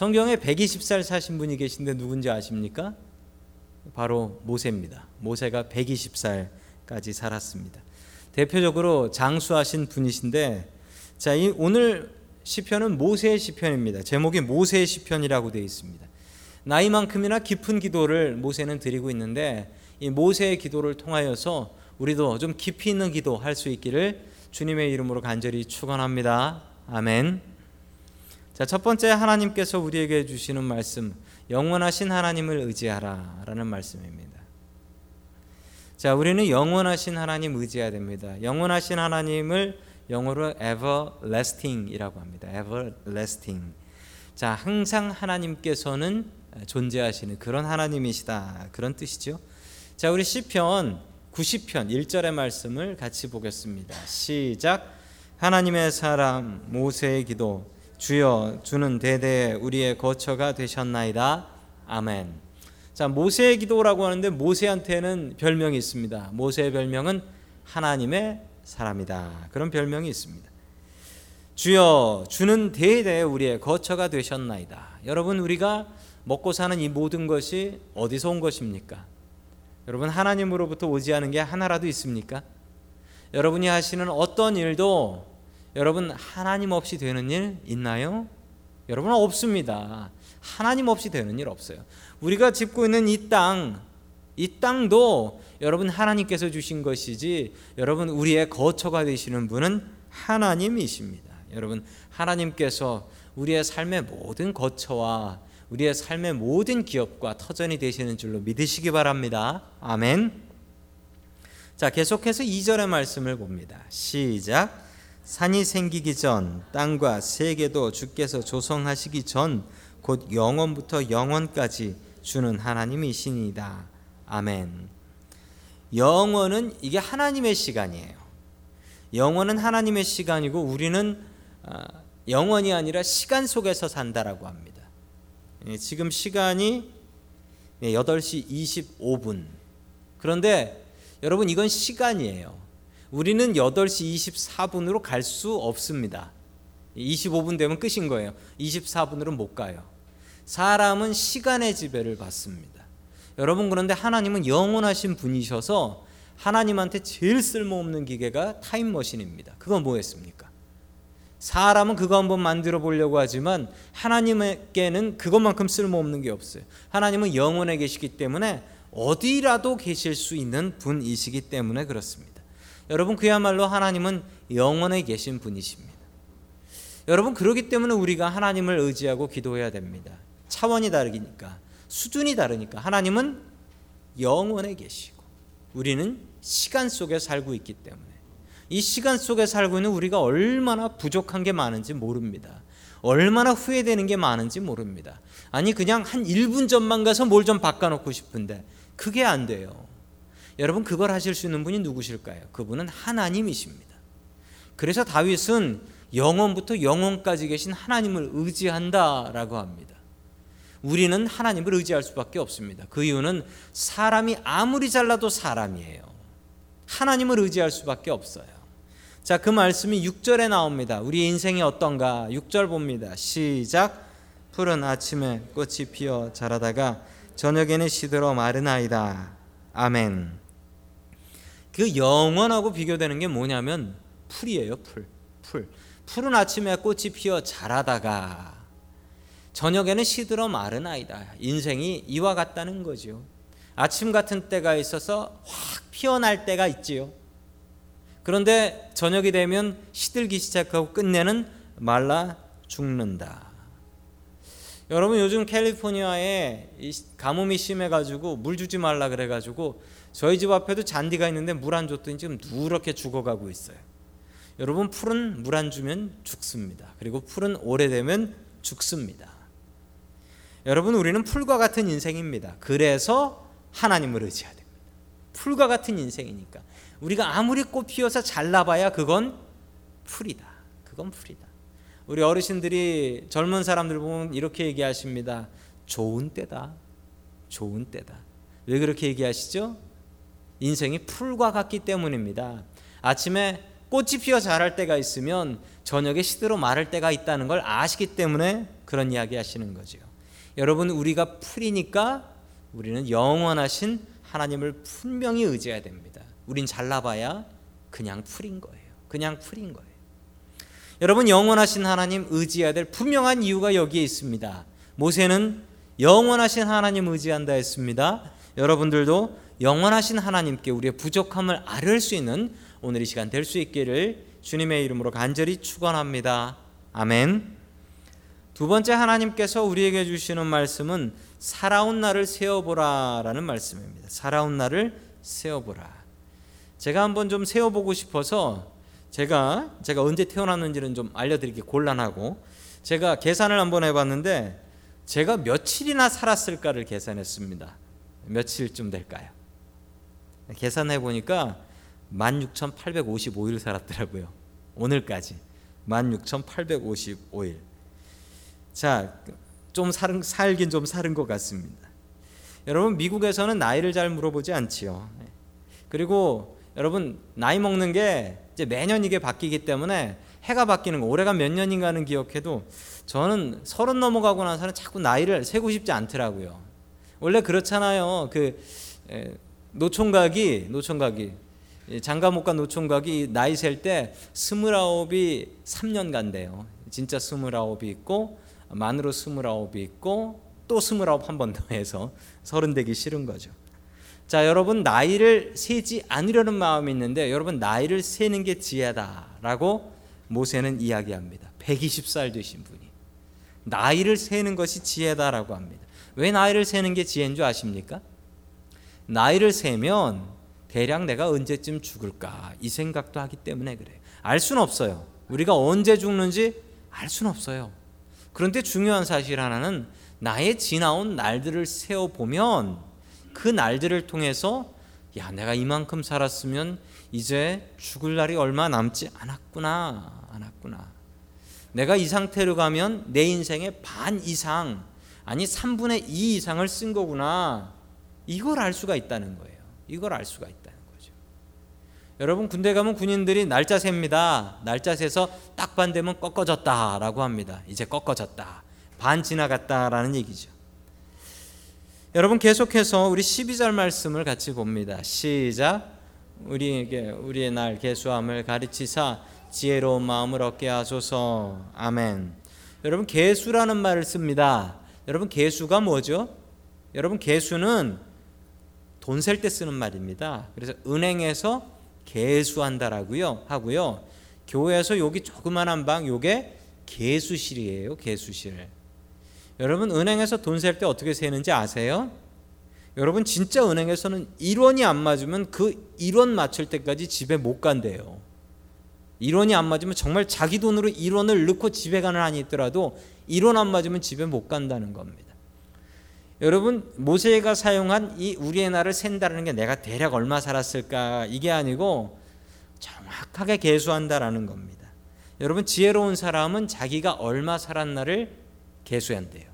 성경에 120살 사신 분이 계신데 누군지 아십니까? 바로 모세입니다. 모세가 120살까지 살았습니다. 대표적으로 장수하신 분이신데 자, 이 오늘 시편은 모세의 시편입니다. 제목이 모세의 시편이라고 되어 있습니다. 나이만큼이나 깊은 기도를 모세는 드리고 있는데 이 모세의 기도를 통하여서 우리도 좀 깊이 있는 기도 할 수 있기를 주님의 이름으로 간절히 축원합니다. 아멘. 자, 첫 번째 하나님께서 우리에게 주시는 말씀 영원하신 하나님을 의지하라라는 말씀입니다. 자, 우리는 영원하신 하나님 의지해야 됩니다. 영원하신 하나님을 영어로 everlasting이라고 합니다. everlasting. 자, 항상 하나님께서는 존재하시는 그런 하나님이시다. 그런 뜻이죠. 자, 우리 시편 90편 1절의 말씀을 같이 보겠습니다. 시작. 하나님의 사람 모세의 기도 주여 주는 대대 우리의 거처가 되셨나이다. 아멘. 자, 모세의 기도라고 하는데 모세한테는 별명이 있습니다. 모세의 별명은 하나님의 사람이다. 그런 별명이 있습니다. 주여 주는 대대 우리의 거처가 되셨나이다. 여러분 우리가 먹고 사는 이 모든 것이 어디서 온 것입니까? 여러분 하나님으로부터 오지 않은 게 하나라도 있습니까? 여러분이 하시는 어떤 일도 여러분 하나님 없이 되는 일 있나요? 여러분 없습니다. 하나님 없이 되는 일 없어요. 우리가 짚고 있는 이 땅, 이 땅도 여러분 하나님께서 주신 것이지 여러분 우리의 거처가 되시는 분은 하나님이십니다. 여러분 하나님께서 우리의 삶의 모든 거처와 우리의 삶의 모든 기업과 터전이 되시는 줄로 믿으시기 바랍니다. 아멘. 자, 계속해서 2절의 말씀을 봅니다. 시작. 산이 생기기 전 땅과 세계도 주께서 조성하시기 전 곧 영원부터 영원까지 주는 하나님이시니다. 아멘. 영원은 이게 하나님의 시간이에요. 영원은 하나님의 시간이고 우리는 아, 영원이 아니라 시간 속에서 산다라고 합니다. 예, 지금 시간이 8시 25분. 그런데 여러분 이건 시간이에요. 우리는 8시 24분으로 갈 수 없습니다. 25분 되면 끝인 거예요. 24분으로 못 가요. 사람은 시간의 지배를 받습니다. 여러분 그런데 하나님은 영원하신 분이셔서 하나님한테 제일 쓸모없는 기계가 타임머신입니다. 그건 뭐였습니까? 사람은 그거 한번 만들어 보려고 하지만 하나님에게는 그것만큼 쓸모없는 게 없어요. 하나님은 영원에 계시기 때문에 어디라도 계실 수 있는 분이시기 때문에 그렇습니다. 여러분 그야말로 하나님은 영원에 계신 분이십니다. 여러분 그러기 때문에 우리가 하나님을 의지하고 기도해야 됩니다. 차원이 다르니까 수준이 다르니까 하나님은 영원에 계시고 우리는 시간 속에 살고 있기 때문에 이 시간 속에 살고 있는 우리가 얼마나 부족한 게 많은지 모릅니다. 얼마나 후회되는 게 많은지 모릅니다. 아니 그냥 한 1분 전만 가서 뭘 좀 바꿔놓고 싶은데 그게 안 돼요. 여러분 그걸 하실 수 있는 분이 누구실까요? 그분은 하나님이십니다. 그래서 다윗은 영원부터 영원까지 계신 하나님을 의지한다라고 합니다. 우리는 하나님을 의지할 수밖에 없습니다. 그 이유는 사람이 아무리 잘나도 사람이에요. 하나님을 의지할 수밖에 없어요. 자, 그 말씀이 6절에 나옵니다. 우리 인생이 어떤가? 6절 봅니다. 시작. 풀은 아침에 꽃이 피어 자라다가 저녁에는 시들어 마르나이다. 아멘. 그 영원하고 비교되는 게 뭐냐면 풀이에요, 풀. 풀. 풀은 아침에 꽃이 피어 자라다가 저녁에는 시들어 마르나이다. 인생이 이와 같다는 거죠. 아침 같은 때가 있어서 확 피어날 때가 있지요. 그런데 저녁이 되면 시들기 시작하고 끝내는 말라 죽는다. 여러분 요즘 캘리포니아에 가뭄이 심해가지고 물 주지 말라 그래가지고 저희 집 앞에도 잔디가 있는데 물 안 줬더니 지금 누렇게 죽어가고 있어요. 여러분 풀은 물 안 주면 죽습니다. 그리고 풀은 오래되면 죽습니다. 여러분 우리는 풀과 같은 인생입니다. 그래서 하나님을 의지해야 됩니다. 풀과 같은 인생이니까 우리가 아무리 꽃 피어서 잘나봐야 그건 풀이다. 그건 풀이다. 우리 어르신들이 젊은 사람들 보면 이렇게 얘기하십니다. 좋은 때다. 좋은 때다. 왜 그렇게 얘기하시죠? 인생이 풀과 같기 때문입니다. 아침에 꽃이 피어 자랄 때가 있으면 저녁에 시들어 마를 때가 있다는 걸 아시기 때문에 그런 이야기 하시는 거죠. 여러분 우리가 풀이니까 우리는 영원하신 하나님을 분명히 의지해야 됩니다. 우린 잘나봐야 그냥 풀인 거예요. 그냥 풀인 거예요. 여러분 영원하신 하나님 의지해야 될 분명한 이유가 여기에 있습니다. 모세는 영원하신 하나님 의지한다 했습니다. 여러분들도 영원하신 하나님께 우리의 부족함을 아를 수 있는 오늘 이 시간 될 수 있기를 주님의 이름으로 간절히 축원합니다. 아멘. 두 번째 하나님께서 우리에게 주시는 말씀은 살아온 날을 세어보라라는 말씀입니다. 살아온 날을 세어보라. 제가 한번 좀 세어보고 싶어서 제가 제가 언제 태어났는지는 좀 알려드리기 곤란하고 제가 계산을 한번 해봤는데 제가 며칠이나 살았을까를 계산했습니다. 며칠쯤 될까요? 계산해 보니까 16,855일 살았더라고요. 오늘까지 16,855일. 자, 좀 살은, 살긴 좀 살은 것 같습니다. 여러분 미국에서는 나이를 잘 물어보지 않지요. 그리고 여러분 나이 먹는 게 이제 매년 이게 바뀌기 때문에 해가 바뀌는 거 올해가 몇 년인가는 기억해도 저는 서른 넘어가고 나서는 자꾸 나이를 세고 싶지 않더라고요. 원래 그렇잖아요. 그 노총각이 노총각이 장가 못 간 노총각이 나이 셀 때 스물아홉이 3년 간대요. 진짜 스물아홉이 있고 만으로 스물아홉이 있고 또 스물아홉 한 번 더 해서 서른 되기 싫은 거죠. 자, 여러분 나이를 세지 않으려는 마음이 있는데 여러분 나이를 세는 게 지혜다라고 모세는 이야기합니다. 120살 되신 분이 나이를 세는 것이 지혜다라고 합니다. 왜 나이를 세는 게 지혜인 줄 아십니까? 나이를 세면 대략 내가 언제쯤 죽을까 이 생각도 하기 때문에 그래요. 알 수는 없어요. 우리가 언제 죽는지 알 수는 없어요. 그런데 중요한 사실 하나는 나의 지나온 날들을 세어 보면 그 날들을 통해서 야 내가 이만큼 살았으면 이제 죽을 날이 얼마 남지 않았구나 않았구나 내가 이 상태로 가면 내 인생의 반 이상 아니 3분의 2 이상을 쓴 거구나 이걸 알 수가 있다는 거예요 이걸 알 수가 있다는 거죠 여러분 군대 가면 군인들이 날짜 셉니다 날짜 세서 딱 반 되면 꺾어졌다라고 합니다 이제 꺾어졌다 반 지나갔다라는 얘기죠 여러분 계속해서 우리 12절 말씀을 같이 봅니다. 시작. 우리에게 우리의 날 계수함을 가르치사 지혜로운 마음을 얻게 하소서. 아멘. 여러분 계수라는 말을 씁니다. 여러분 계수가 뭐죠? 여러분 계수는 돈 셀 때 쓰는 말입니다. 그래서 은행에서 계수한다라고요 하고요. 교회에서 여기 조그만한 방 요게 계수실이에요. 계수실. 여러분 은행에서 돈 셀 때 어떻게 세는지 아세요? 여러분 진짜 은행에서는 1원이 안 맞으면 그 1원 맞출 때까지 집에 못 간대요. 1원이 안 맞으면 정말 자기 돈으로 1원을 넣고 집에 가는 한이 있더라도 1원 안 맞으면 집에 못 간다는 겁니다. 여러분 모세가 사용한 이 우리의 날을 센다는 게 내가 대략 얼마 살았을까 이게 아니고 정확하게 계수한다라는 겁니다. 여러분 지혜로운 사람은 자기가 얼마 살았나를 계수한대요.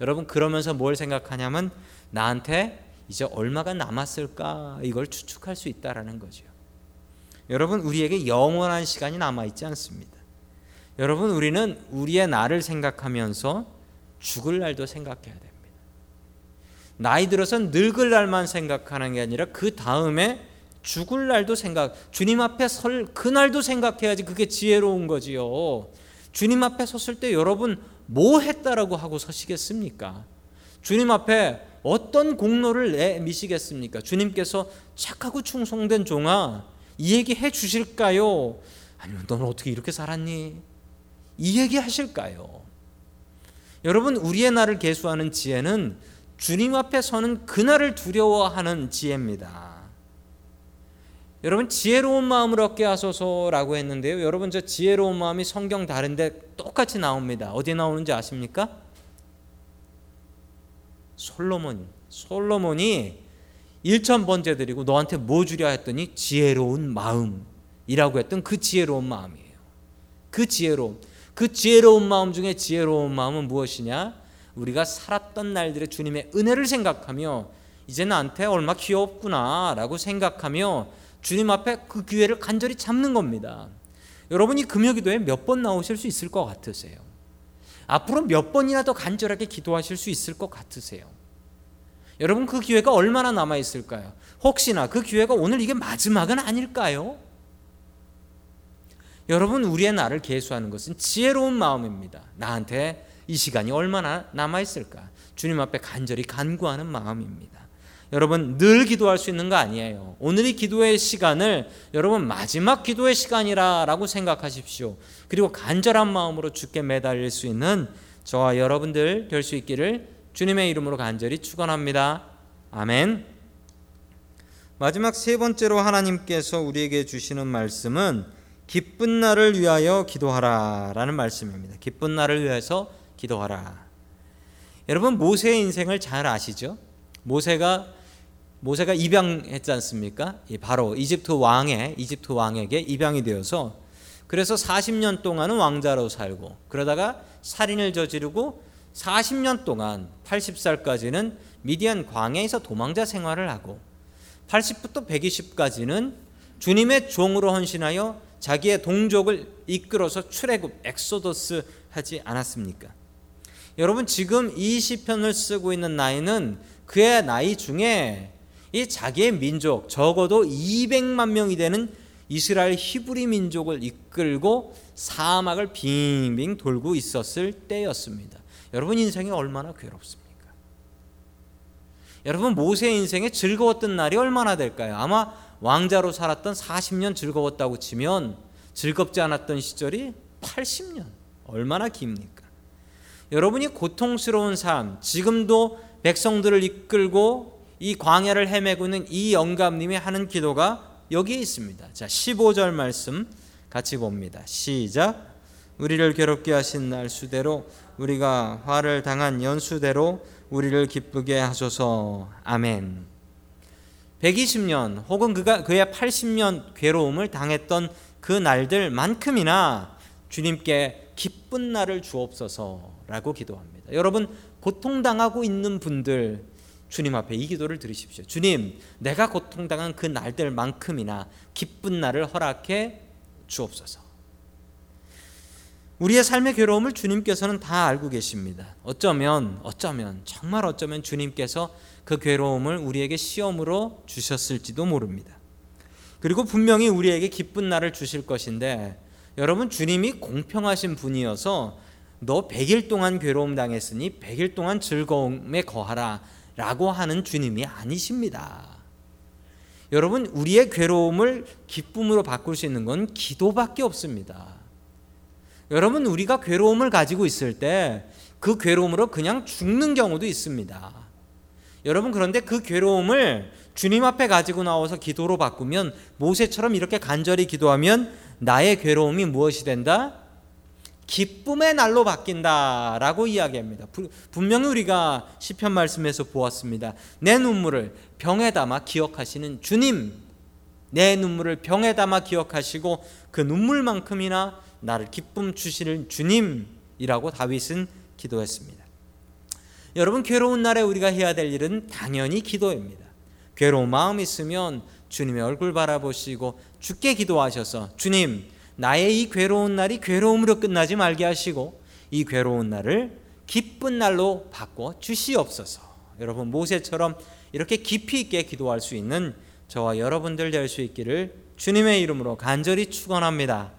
여러분 그러면서 뭘 생각하냐면 나한테 이제 얼마가 남았을까 이걸 추측할 수 있다라는 거죠. 여러분 우리에게 영원한 시간이 남아 있지 않습니다. 여러분 우리는 우리의 나를 생각하면서 죽을 날도 생각해야 됩니다. 나이 들어서 늙을 날만 생각하는 게 아니라 그 다음에 죽을 날도 생각, 주님 앞에 설 그날도 생각해야지 그게 지혜로운 거지요. 주님 앞에 섰을 때 여러분 뭐 했다라고 하고 서시겠습니까? 주님 앞에 어떤 공로를 내미시겠습니까? 주님께서 착하고 충성된 종아 이 얘기 해 주실까요? 아니면 너는 어떻게 이렇게 살았니? 이 얘기 하실까요? 여러분 우리의 날을 계수하는 지혜는 주님 앞에 서는 그날을 두려워하는 지혜입니다. 여러분 지혜로운 마음을 얻게 하소서라고 했는데요. 여러분 저 지혜로운 마음이 성경 다른데 똑같이 나옵니다. 어디 나오는지 아십니까? 솔로몬 솔로몬이 1천 번째 드리고 너한테 뭐 주랴 했더니 지혜로운 마음이라고 했던 그 지혜로운 마음이에요. 그 지혜로움. 그 지혜로운 마음 중에 지혜로운 마음은 무엇이냐? 우리가 살았던 날들의 주님의 은혜를 생각하며 이제 나한테 얼마 귀엽구나라고 생각하며 주님 앞에 그 기회를 간절히 잡는 겁니다. 여러분이 금요기도에 몇 번 나오실 수 있을 것 같으세요? 앞으로 몇 번이나 더 간절하게 기도하실 수 있을 것 같으세요? 여러분 그 기회가 얼마나 남아 있을까요? 혹시나 그 기회가 오늘 이게 마지막은 아닐까요? 여러분 우리의 나를 계수하는 것은 지혜로운 마음입니다. 나한테 이 시간이 얼마나 남아 있을까? 주님 앞에 간절히 간구하는 마음입니다. 여러분 늘 기도할 수 있는 거 아니에요. 오늘이 기도의 시간을 여러분 마지막 기도의 시간이라라고 생각하십시오. 그리고 간절한 마음으로 주께 매달릴 수 있는 저와 여러분들 될 수 있기를 주님의 이름으로 간절히 축원합니다. 아멘. 마지막 세 번째로 하나님께서 우리에게 주시는 말씀은 기쁜 날을 위하여 기도하라라는 말씀입니다. 기쁜 날을 위해서 기도하라. 여러분 모세의 인생을 잘 아시죠? 모세가 모세가 입양했지 않습니까? 바로 이집트 왕의 이집트 왕에게 입양이 되어서 그래서 40년 동안은 왕자로 살고 그러다가 살인을 저지르고 40년 동안 80살까지는 미디안 광야에서 도망자 생활을 하고 80부터 120까지는 주님의 종으로 헌신하여 자기의 동족을 이끌어서 출애굽 엑소더스 하지 않았습니까? 여러분 지금 이 시편을 쓰고 있는 나이는 그의 나이 중에 이 자기의 민족 적어도 200만 명이 되는 이스라엘 히브리 민족을 이끌고 사막을 빙빙 돌고 있었을 때였습니다. 여러분 인생이 얼마나 괴롭습니까? 여러분 모세의 인생에 즐거웠던 날이 얼마나 될까요? 아마 왕자로 살았던 40년 즐거웠다고 치면 즐겁지 않았던 시절이 80년 얼마나 깁니까? 여러분이 고통스러운 삶 지금도 백성들을 이끌고 이 광야를 헤매고 있는 이 영감님이 하는 기도가 여기에 있습니다. 자, 15절 말씀 같이 봅니다. 시작. 우리를 괴롭게 하신 날 수대로 우리가 화를 당한 연수대로 우리를 기쁘게 하소서. 아멘. 120년 혹은 그가 그의 80년 괴로움을 당했던 그 날들만큼이나 주님께 기쁜 날을 주옵소서라고 기도합니다. 여러분 고통당하고 있는 분들 주님 앞에 이 기도를 드리십시오. 주님, 내가 고통당한 그 날들만큼이나 기쁜 날을 허락해 주옵소서. 우리의 삶의 괴로움을 주님께서는 다 알고 계십니다. 어쩌면, 어쩌면, 정말 어쩌면 주님께서 그 괴로움을 우리에게 시험으로 주셨을지도 모릅니다. 그리고 분명히 우리에게 기쁜 날을 주실 것인데, 여러분, 주님이 공평하신 분이어서 너 100일 동안 괴로움 당했으니 100일 동안 즐거움에 거하라 라고 하는 주님이 아니십니다. 여러분, 우리의 괴로움을 기쁨으로 바꿀 수 있는 건 기도밖에 없습니다. 여러분, 우리가 괴로움을 가지고 있을 때 그 괴로움으로 그냥 죽는 경우도 있습니다. 여러분, 그런데 그 괴로움을 주님 앞에 가지고 나와서 기도로 바꾸면 모세처럼 이렇게 간절히 기도하면 나의 괴로움이 무엇이 된다? 기쁨의 날로 바뀐다라고 이야기합니다. 분명히 우리가 시편 말씀에서 보았습니다. 내 눈물을 병에 담아 기억하시는 주님, 내 눈물을 병에 담아 기억하시고 그 눈물만큼이나 나를 기쁨 주시는 주님이라고 다윗은 기도했습니다. 여러분 괴로운 날에 우리가 해야 될 일은 당연히 기도입니다. 괴로운 마음 있으면 주님의 얼굴 바라보시고 주께 기도하셔서 주님 나의 이 괴로운 날이 괴로움으로 끝나지 말게 하시고 이 괴로운 날을 기쁜 날로 바꿔 주시옵소서. 여러분 모세처럼 이렇게 깊이 있게 기도할 수 있는 저와 여러분들 될 수 있기를 주님의 이름으로 간절히 축원합니다.